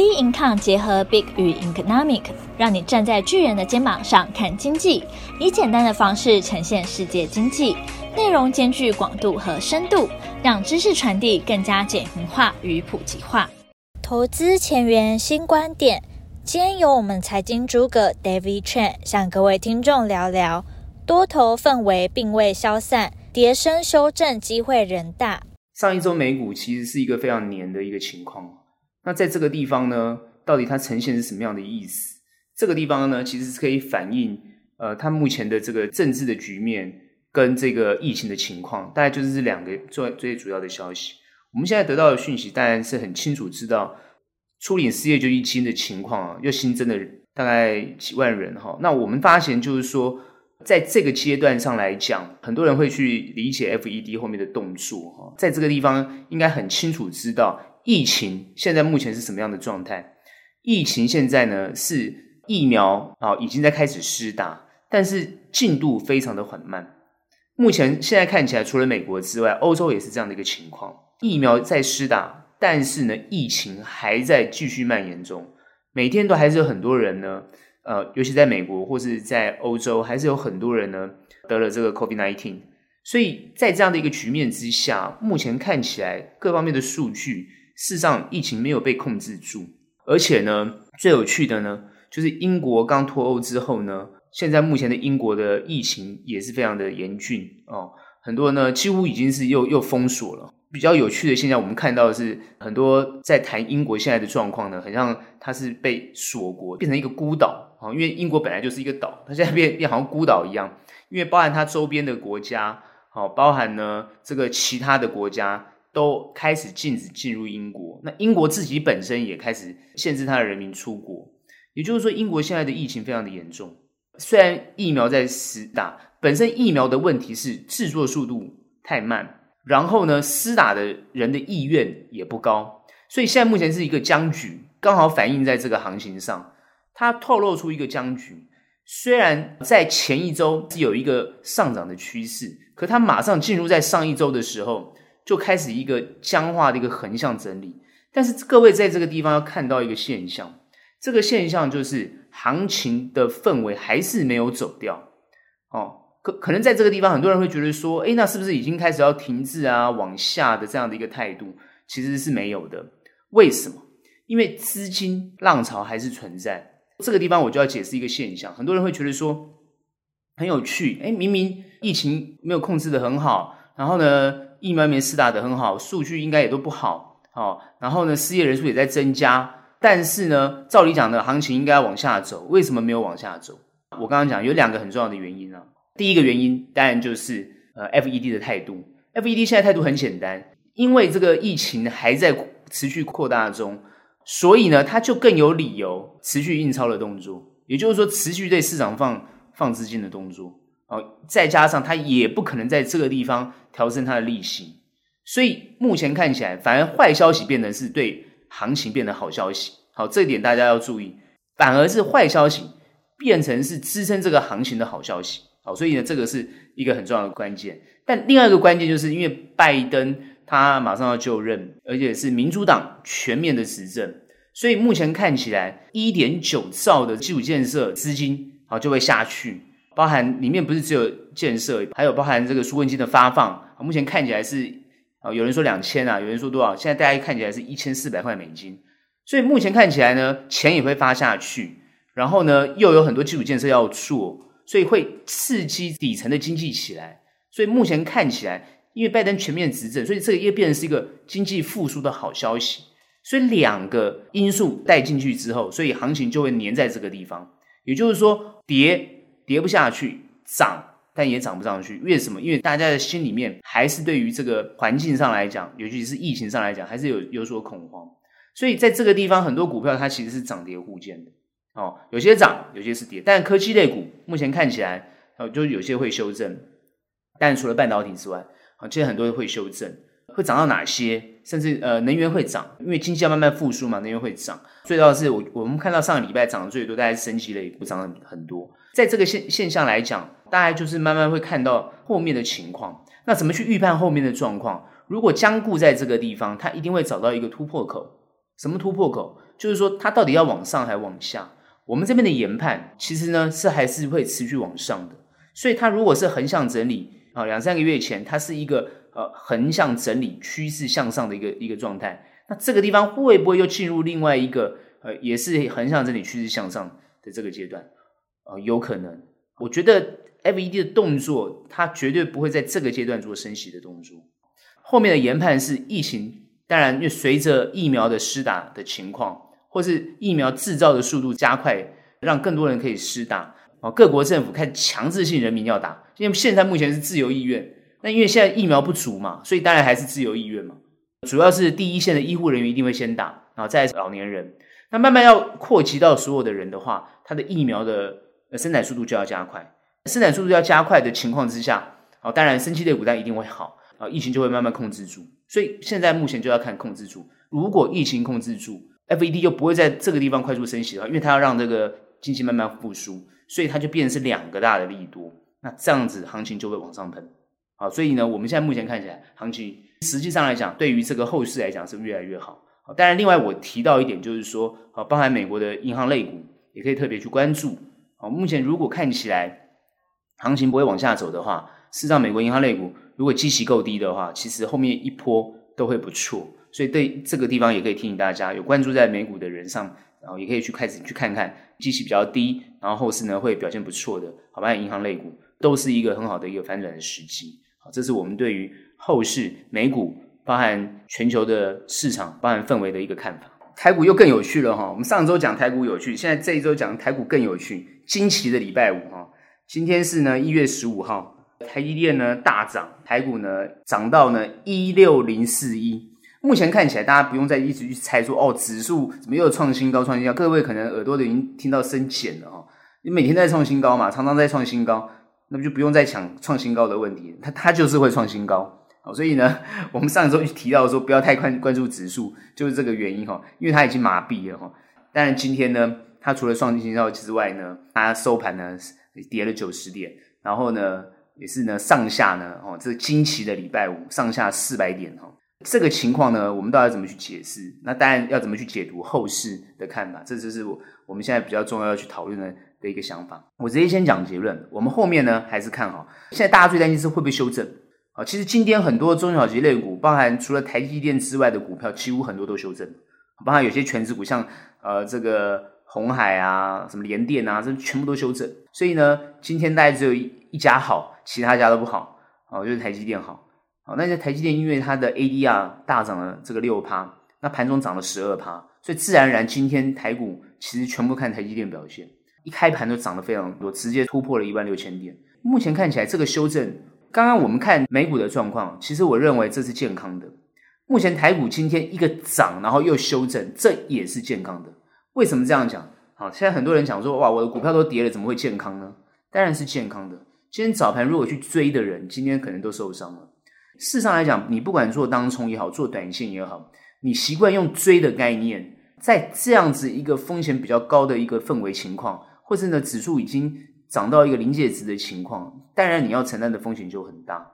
B Income 结合 Big 与 Economic，让你站在巨人的肩膀上看经济，以简单的方式呈现世界经济，内容兼具广度和深度，让知识传递更加简明化与普及化。投资前沿新观点，今天由我们财经诸葛 David Chen 向各位听众聊聊，多头氛围并未消散，跌升修正机会仍大。上一周美股其实是一个非常黏的一个情况。那在这个地方呢，到底它呈现是什么样的意思？这个地方呢，其实是可以反映呃，它目前的这个政治的局面跟这个疫情的情况，大概就是这两个最最主要的消息。我们现在得到的讯息当然是很清楚知道，初领失业救济金的情况啊，又新增的大概几万人哈。那我们发现就是说，在这个阶段上来讲，很多人会去理解 FED 后面的动作哈，在这个地方应该很清楚知道。疫情现在目前是什么样的状态？疫情现在呢是疫苗啊已经在开始施打，但是进度非常的缓慢。目前现在看起来，除了美国之外，欧洲也是这样的一个情况。疫苗在施打，但是呢疫情还在继续蔓延中，每天都还是有很多人呢，呃，尤其在美国或是在欧洲，还是有很多人呢得了这个 COVID-19。所以在这样的一个局面之下，目前看起来各方面的数据。事实上，疫情没有被控制住，而且呢，最有趣的呢，就是英国刚脱欧之后呢，现在目前的英国的疫情也是非常的严峻哦，很多呢几乎已经是又又封锁了。比较有趣的现象，我们看到的是很多在谈英国现在的状况呢，很像它是被锁国，变成一个孤岛啊，因为英国本来就是一个岛，它现在变变好像孤岛一样，因为包含它周边的国家，好，包含呢这个其他的国家。都开始禁止进入英国，那英国自己本身也开始限制他的人民出国，也就是说，英国现在的疫情非常的严重。虽然疫苗在施打，本身疫苗的问题是制作速度太慢，然后呢，施打的人的意愿也不高，所以现在目前是一个僵局，刚好反映在这个行情上，它透露出一个僵局。虽然在前一周是有一个上涨的趋势，可它马上进入在上一周的时候。就开始一个僵化的一个横向整理，但是各位在这个地方要看到一个现象，这个现象就是行情的氛围还是没有走掉哦。可可能在这个地方，很多人会觉得说，诶，那是不是已经开始要停滞啊，往下的这样的一个态度，其实是没有的。为什么？因为资金浪潮还是存在。这个地方我就要解释一个现象，很多人会觉得说很有趣，诶，明明疫情没有控制得很好，然后呢，疫苗没施打得很好，数据应该也都不好，哦，然后呢，失业人数也在增加，但是呢，照理讲呢，行情应该要往下走，为什么没有往下走？我刚刚讲有两个很重要的原因啊。第一个原因当然就是呃，FED 的态度，FED 现在态度很简单，因为这个疫情还在持续扩大中，所以呢，他就更有理由持续印钞的动作，也就是说，持续对市场放放资金的动作。哦，再加上他也不可能在这个地方调升他的利息，所以目前看起来，反而坏消息变成是对行情变得好消息。好，这一点大家要注意，反而是坏消息变成是支撑这个行情的好消息。好，所以呢，这个是一个很重要的关键。但另外一个关键就是因为拜登他马上要就任，而且是民主党全面的执政，所以目前看起来一点九兆的基础建设资金好就会下去。包含里面不是只有建设，还有包含这个纾困金的发放。目前看起来是啊，有人说两千啊，有人说多少？现在大家看起来是一千四百块美金。所以目前看起来呢，钱也会发下去，然后呢，又有很多基础建设要做，所以会刺激底层的经济起来。所以目前看起来，因为拜登全面执政，所以这个也变成是一个经济复苏的好消息。所以两个因素带进去之后，所以行情就会粘在这个地方。也就是说，跌。跌不下去，涨但也涨不上去。为什么？因为大家的心里面还是对于这个环境上来讲，尤其是疫情上来讲，还是有有所恐慌。所以在这个地方，很多股票它其实是涨跌互见的。哦，有些涨，有些是跌。但科技类股目前看起来，哦，就有些会修正。但除了半导体之外，啊，其实很多会修正。会涨到哪些？甚至呃，能源会涨，因为经济要慢慢复苏嘛，能源会涨。最重要的是，我我们看到上个礼拜涨的最多，大概是生技类股涨了很多。在这个现现象来讲，大概就是慢慢会看到后面的情况。那怎么去预判后面的状况？如果僵固在这个地方，它一定会找到一个突破口。什么突破口？就是说它到底要往上还往下？我们这边的研判其实呢是还是会持续往上的，所以它如果是横向整理啊，两三个月前它是一个呃横向整理趋势向上的一个一个状态，那这个地方会不会又进入另外一个呃也是横向整理趋势向上的这个阶段？呃，有可能，我觉得 FED 的动作它绝对不会在这个阶段做升息的动作，后面的研判是疫情，当然因为随着疫苗的施打的情况。或是疫苗制造的速度加快，让更多人可以施打哦。各国政府开始强制性人民要打，因为现在目前是自由意愿。那因为现在疫苗不足嘛，所以当然还是自由意愿嘛。主要是第一线的医护人员一定会先打，然后再是老年人。那慢慢要扩及到所有的人的话，他的疫苗的生产速度就要加快。生产速度要加快的情况之下，哦，当然生技类股一定会好啊，疫情就会慢慢控制住。所以现在目前就要看控制住。如果疫情控制住，FED 就不会在这个地方快速升息的话，因为它要让这个经济慢慢复苏，所以它就变成是两个大的利多。那这样子行情就会往上喷。好，所以呢，我们现在目前看起来，行情实际上来讲，对于这个后市来讲是越来越好。好，当然另外我提到一点就是说，啊，包含美国的银行类股也可以特别去关注。好，目前如果看起来行情不会往下走的话，事实上美国银行类股如果基期够低的话，其实后面一波都会不错。所以对这个地方也可以提醒大家，有关注在美股的人上，然后也可以去开始去看看，基期比较低，然后后市呢会表现不错的，好吧？银行类股都是一个很好的一个反转的时机。好，这是我们对于后市美股，包含全球的市场，包含氛围的一个看法。台股又更有趣了哈，我们上周讲台股有趣，现在这一周讲台股更有趣。惊奇的礼拜五哈，今天是呢一月十五号，台积电呢大涨，台股呢涨到呢一六零四一。目前看起来，大家不用再一直去猜说哦，指数怎么又创新高、创新高？各位可能耳朵都已经听到生茧了哦。你每天在创新高嘛，常常在创新高，那么就不用再抢创新高的问题，它它就是会创新高。好，所以呢，我们上周就提到说，不要太关关注指数，就是这个原因哈，因为它已经麻痹了哈。但是今天呢，它除了创新高之外呢，它收盘呢跌了九十点，然后呢也是呢上下呢哦，这惊奇的礼拜五上下四百点哈。这个情况呢，我们到底要怎么去解释？那当然要怎么去解读后市的看法，这就是我我们现在比较重要要去讨论的的一个想法。我直接先讲结论，我们后面呢还是看好。现在大家最担心是会不会修正啊？其实今天很多中小级类股，包含除了台积电之外的股票，几乎很多都修正，包含有些全职股，像呃这个红海啊、什么联电啊，这全部都修正。所以呢，今天大概只有一一家好，其他家都不好，哦，就是台积电好。好，那在台积电，因为它的 ADR 大涨了这个六趴，那盘中涨了十二趴，所以自然而然今天台股其实全部看台积电表现，一开盘就涨得非常多，直接突破了一万六千点。目前看起来这个修正，刚刚我们看美股的状况，其实我认为这是健康的。目前台股今天一个涨，然后又修正，这也是健康的。为什么这样讲？好，现在很多人讲说，哇，我的股票都跌了，怎么会健康呢？当然是健康的。今天早盘如果去追的人，今天可能都受伤了。事实上来讲，你不管做当冲也好，做短线也好，你习惯用追的概念，在这样子一个风险比较高的一个氛围情况，或是呢指数已经涨到一个临界值的情况，当然你要承担的风险就很大。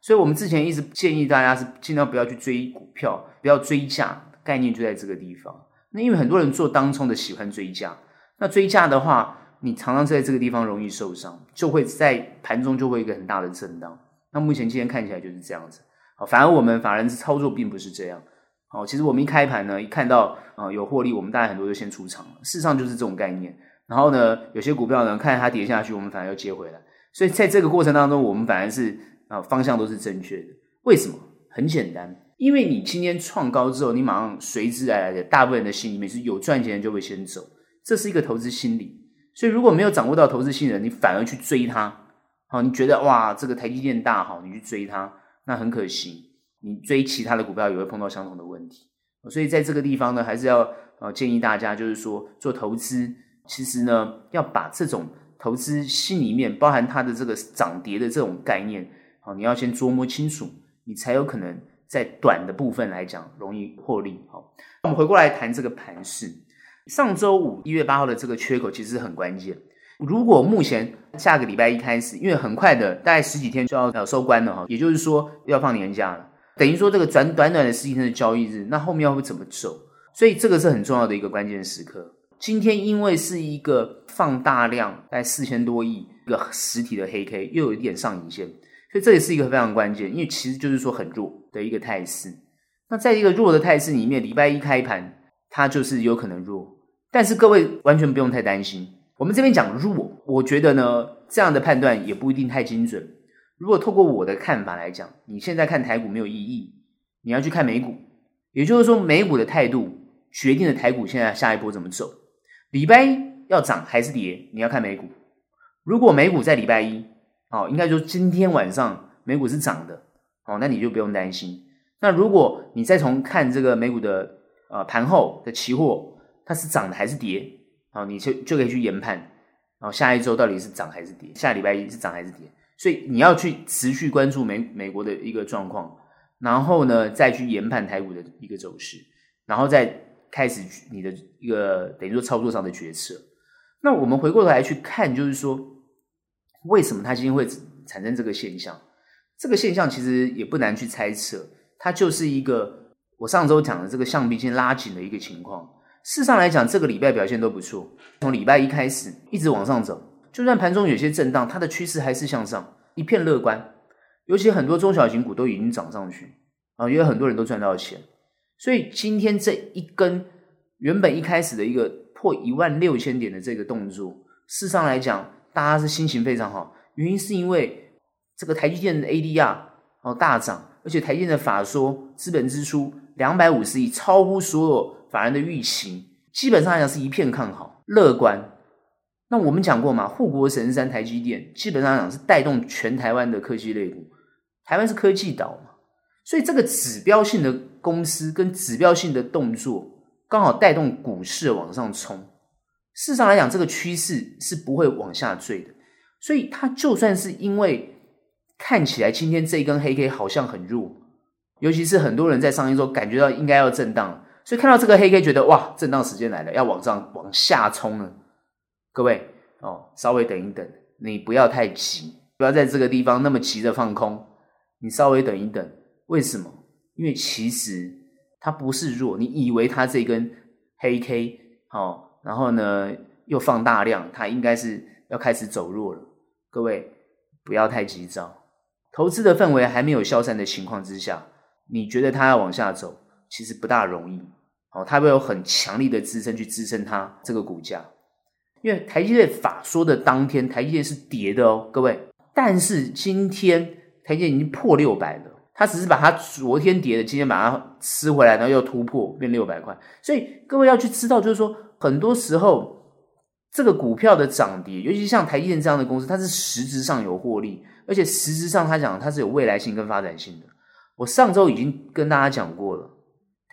所以我们之前一直建议大家是尽量不要去追股票，不要追价，概念就在这个地方。那因为很多人做当冲的喜欢追价，那追价的话，你常常在这个地方容易受伤，就会在盘中就会一个很大的震荡。那目前今天看起来就是这样子，好，反而我们法人操作并不是这样，好，其实我们一开盘呢，一看到啊有获利，我们大概很多就先出场了，事实上就是这种概念。然后呢，有些股票呢，看它跌下去，我们反而又接回来，所以在这个过程当中，我们反而是啊方向都是正确的。为什么？很简单，因为你今天创高之后，你马上随之而来的大部分人的心里面是有赚钱的就会先走，这是一个投资心理。所以如果没有掌握到投资心理，你反而去追它。好，你觉得哇，这个台积电大好，你去追它，那很可惜，你追其他的股票也会碰到相同的问题。所以在这个地方呢，还是要呃建议大家，就是说做投资，其实呢要把这种投资心里面包含它的这个涨跌的这种概念，好，你要先琢磨清楚，你才有可能在短的部分来讲容易获利。好，我们回过来谈这个盘势，上周五一月八号的这个缺口其实很关键。如果目前下个礼拜一开始，因为很快的，大概十几天就要收官了哈，也就是说要放年假了，等于说这个短短短的十几天的交易日，那后面要会怎么走？所以这个是很重要的一个关键时刻。今天因为是一个放大量，大概四千多亿一个实体的黑 K，又有一点上影线，所以这也是一个非常关键，因为其实就是说很弱的一个态势。那在一个弱的态势里面，礼拜一开盘它就是有可能弱，但是各位完全不用太担心。我们这边讲弱，我觉得呢，这样的判断也不一定太精准。如果透过我的看法来讲，你现在看台股没有意义，你要去看美股，也就是说美股的态度决定了台股现在下一波怎么走。礼拜一要涨还是跌，你要看美股。如果美股在礼拜一，哦，应该说今天晚上美股是涨的，哦，那你就不用担心。那如果你再从看这个美股的呃盘后的期货，它是涨的还是跌？哦，你就就可以去研判，然后下一周到底是涨还是跌，下礼拜一是涨还是跌，所以你要去持续关注美美国的一个状况，然后呢再去研判台股的一个走势，然后再开始你的一个等于说操作上的决策。那我们回过头来去看，就是说为什么它今天会产生这个现象？这个现象其实也不难去猜测，它就是一个我上周讲的这个橡皮筋拉紧的一个情况。事上来讲，这个礼拜表现都不错。从礼拜一开始一直往上走，就算盘中有些震荡，它的趋势还是向上，一片乐观。尤其很多中小型股都已经涨上去啊，也有很多人都赚到钱。所以今天这一根原本一开始的一个破一万六千点的这个动作，事上来讲，大家是心情非常好。原因是因为这个台积电的 ADR 哦大涨，而且台积电的法说资本支出两百五十亿，超乎所有。法人的预期基本上来讲是一片看好、乐观。那我们讲过嘛，护国神山台积电基本上来讲是带动全台湾的科技类股。台湾是科技岛嘛，所以这个指标性的公司跟指标性的动作，刚好带动股市往上冲。事实上来讲，这个趋势是不会往下坠的。所以它就算是因为看起来今天这一根黑 K 好像很弱，尤其是很多人在上一周感觉到应该要震荡。所以看到这个黑 K，觉得哇，震荡时间来了，要往上往下冲了。各位哦，稍微等一等，你不要太急，不要在这个地方那么急着放空。你稍微等一等，为什么？因为其实它不是弱，你以为它这根黑 K 哦，然后呢又放大量，它应该是要开始走弱了。各位不要太急躁，投资的氛围还没有消散的情况之下，你觉得它要往下走，其实不大容易。哦，它会有很强力的支撑去支撑它这个股价，因为台积电法说的当天，台积电是跌的哦，各位。但是今天台积电已经破六百了，它只是把它昨天跌的，今天把它吃回来，然后又突破变六百块。所以各位要去知道，就是说很多时候这个股票的涨跌，尤其像台积电这样的公司，它是实质上有获利，而且实质上它讲它是有未来性跟发展性的。我上周已经跟大家讲过了。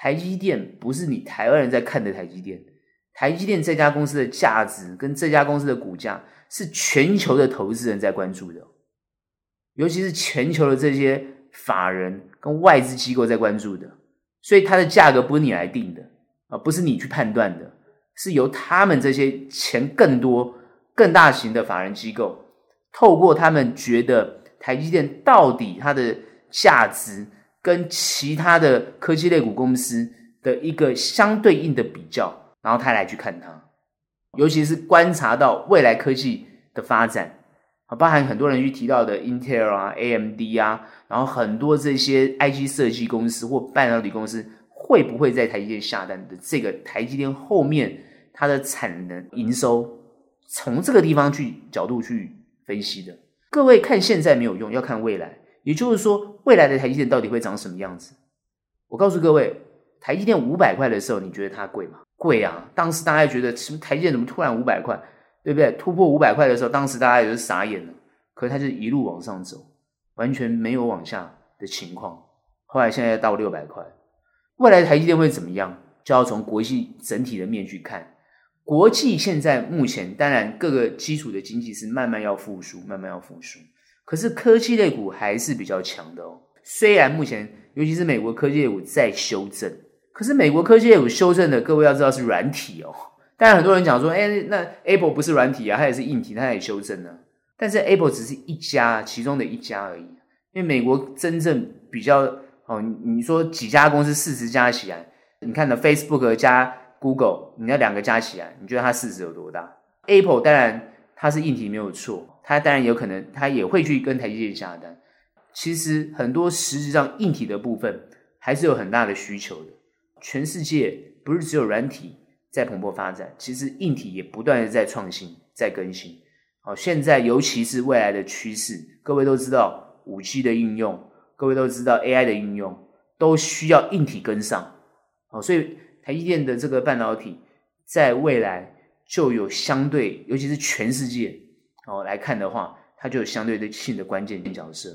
台积电不是你台湾人在看的台积电，台积电这家公司的价值跟这家公司的股价是全球的投资人在关注的，尤其是全球的这些法人跟外资机构在关注的，所以它的价格不是你来定的啊，不是你去判断的，是由他们这些钱更多、更大型的法人机构，透过他们觉得台积电到底它的价值。跟其他的科技类股公司的一个相对应的比较，然后他来去看它，尤其是观察到未来科技的发展，啊，包含很多人去提到的 Intel 啊、AMD 啊，然后很多这些 IC 设计公司或半导体公司会不会在台积电下单的这个台积电后面它的产能营收，从这个地方去角度去分析的。各位看现在没有用，要看未来。也就是说，未来的台积电到底会长什么样子？我告诉各位，台积电五百块的时候，你觉得它贵吗？贵啊！当时大家觉得，什么台积电怎么突然五百块，对不对？突破五百块的时候，当时大家也是傻眼了。可是它就一路往上走，完全没有往下的情况。后来现在到六百块，未来台积电会怎么样？就要从国际整体的面去看。国际现在目前，当然各个基础的经济是慢慢要复苏，慢慢要复苏。可是科技类股还是比较强的哦。虽然目前尤其是美国科技类股在修正，可是美国科技类股修正的，各位要知道是软体哦。当然很多人讲说，哎，那 Apple 不是软体啊，它也是硬体，它也修正呢。但是 Apple 只是一家其中的一家而已。因为美国真正比较哦，你说几家公司市值加起来，你看呢，Facebook 加 Google，你要两个加起来，你觉得它市值有多大？Apple 当然它是硬体没有错，它当然有可能它也会去跟台积电下单。其实很多实质上硬体的部分还是有很大的需求的。全世界不是只有软体在蓬勃发展，其实硬体也不断的在创新、在更新。好，现在尤其是未来的趋势，各位都知道五 G 的应用，各位都知道 AI 的应用，都需要硬体跟上。哦，所以台积电的这个半导体在未来就有相对，尤其是全世界哦来看的话，它就有相对的性的关键性角色。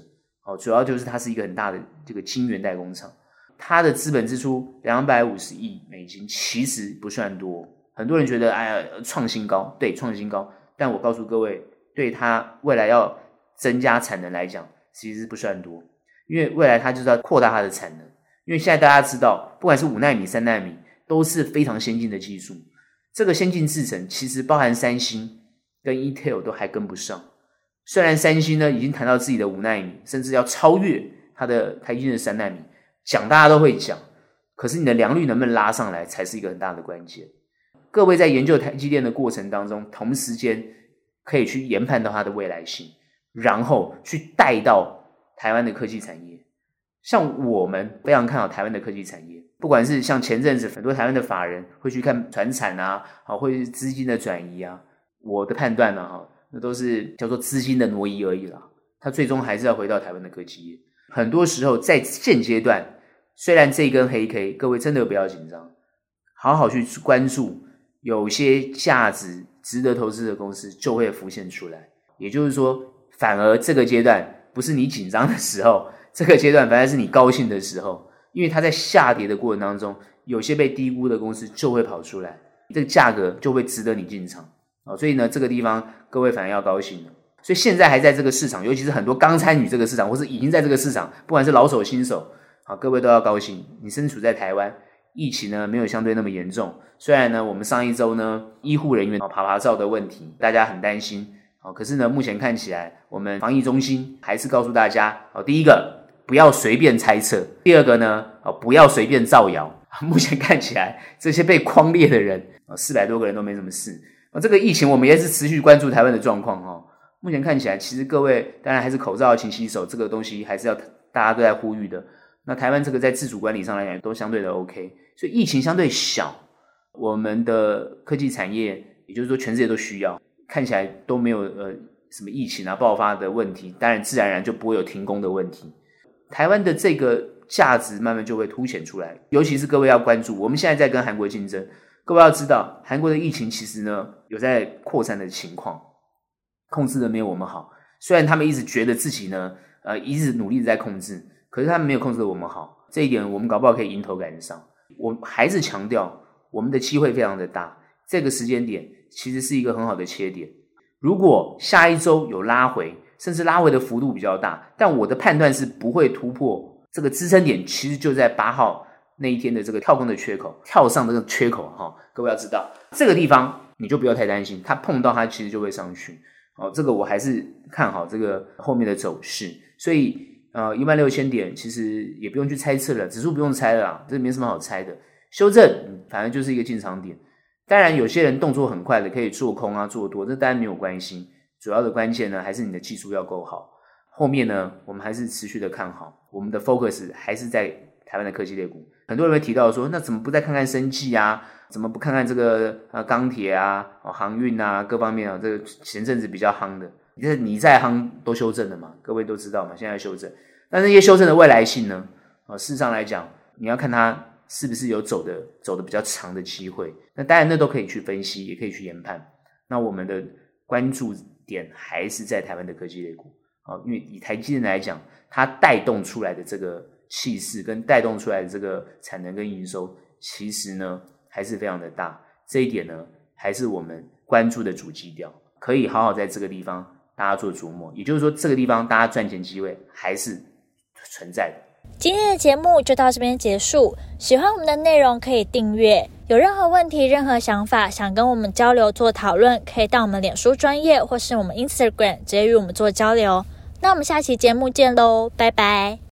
哦，主要就是它是一个很大的这个晶圆代工厂，它的资本支出两百五十亿美金，其实不算多。很多人觉得，哎呀，创新高，对，创新高。但我告诉各位，对它未来要增加产能来讲，其实不算多，因为未来它就是要扩大它的产能。因为现在大家知道，不管是五纳米、三纳米，都是非常先进的技术。这个先进制程其实包含三星跟 Intel 都还跟不上。虽然三星呢已经谈到自己的五纳米，甚至要超越它的台积电的三纳米，讲大家都会讲，可是你的良率能不能拉上来，才是一个很大的关键。各位在研究台积电的过程当中，同时间可以去研判到它的未来性，然后去带到台湾的科技产业。像我们非常看好台湾的科技产业，不管是像前阵子很多台湾的法人会去看传产啊，啊，会是资金的转移啊，我的判断呢，哈，那都是叫做资金的挪移而已啦。它最终还是要回到台湾的科技业。很多时候在现阶段，虽然这一根黑 K，各位真的不要紧张，好好去关注，有些价值值得投资的公司就会浮现出来。也就是说，反而这个阶段不是你紧张的时候。这个阶段反而是你高兴的时候，因为它在下跌的过程当中，有些被低估的公司就会跑出来，这个价格就会值得你进场啊。所以呢，这个地方各位反而要高兴了。所以现在还在这个市场，尤其是很多刚参与这个市场或是已经在这个市场，不管是老手新手啊，各位都要高兴。你身处在台湾，疫情呢没有相对那么严重。虽然呢，我们上一周呢医护人员啊爬爬照的问题，大家很担心。啊，可是呢，目前看起来我们防疫中心还是告诉大家，啊，第一个。不要随便猜测。第二个呢，啊，不要随便造谣。目前看起来，这些被匡列的人啊，四百多个人都没什么事。啊，这个疫情我们也是持续关注台湾的状况哈。目前看起来，其实各位当然还是口罩、勤洗手，这个东西还是要大家都在呼吁的。那台湾这个在自主管理上来讲，都相对的 OK，所以疫情相对小，我们的科技产业，也就是说全世界都需要，看起来都没有呃什么疫情啊爆发的问题，当然自然而然就不会有停工的问题。台湾的这个价值慢慢就会凸显出来，尤其是各位要关注，我们现在在跟韩国竞争，各位要知道，韩国的疫情其实呢有在扩散的情况，控制的没有我们好。虽然他们一直觉得自己呢，呃，一直努力的在控制，可是他们没有控制的我们好。这一点我们搞不好可以迎头赶上。我还是强调，我们的机会非常的大，这个时间点其实是一个很好的切点。如果下一周有拉回，甚至拉回的幅度比较大，但我的判断是不会突破这个支撑点，其实就在八号那一天的这个跳空的缺口，跳上这个缺口哈，各位要知道这个地方你就不要太担心，它碰到它其实就会上去哦，这个我还是看好这个后面的走势，所以呃一万六千点其实也不用去猜测了，指数不用猜了，这没什么好猜的，修正反正就是一个进场点，当然有些人动作很快的可以做空啊做多，这当然没有关系。主要的关键呢，还是你的技术要够好。后面呢，我们还是持续的看好，我们的 focus 还是在台湾的科技类股。很多人会提到说，那怎么不再看看生技啊？怎么不看看这个呃钢铁啊、航运啊各方面啊？这个前阵子比较夯的，就是你在夯都修正了嘛？各位都知道嘛？现在修正，但那些修正的未来性呢？啊，事实上来讲，你要看它是不是有走的走的比较长的机会。那当然，那都可以去分析，也可以去研判。那我们的关注。点还是在台湾的科技类股，啊，因为以台积电来讲，它带动出来的这个气势跟带动出来的这个产能跟营收，其实呢还是非常的大。这一点呢，还是我们关注的主基调，可以好好在这个地方大家做琢磨。也就是说，这个地方大家赚钱机会还是存在的。今天的节目就到这边结束。喜欢我们的内容可以订阅。有任何问题、任何想法，想跟我们交流做讨论，可以到我们脸书专业或是我们 Instagram 直接与我们做交流。那我们下期节目见喽，拜拜。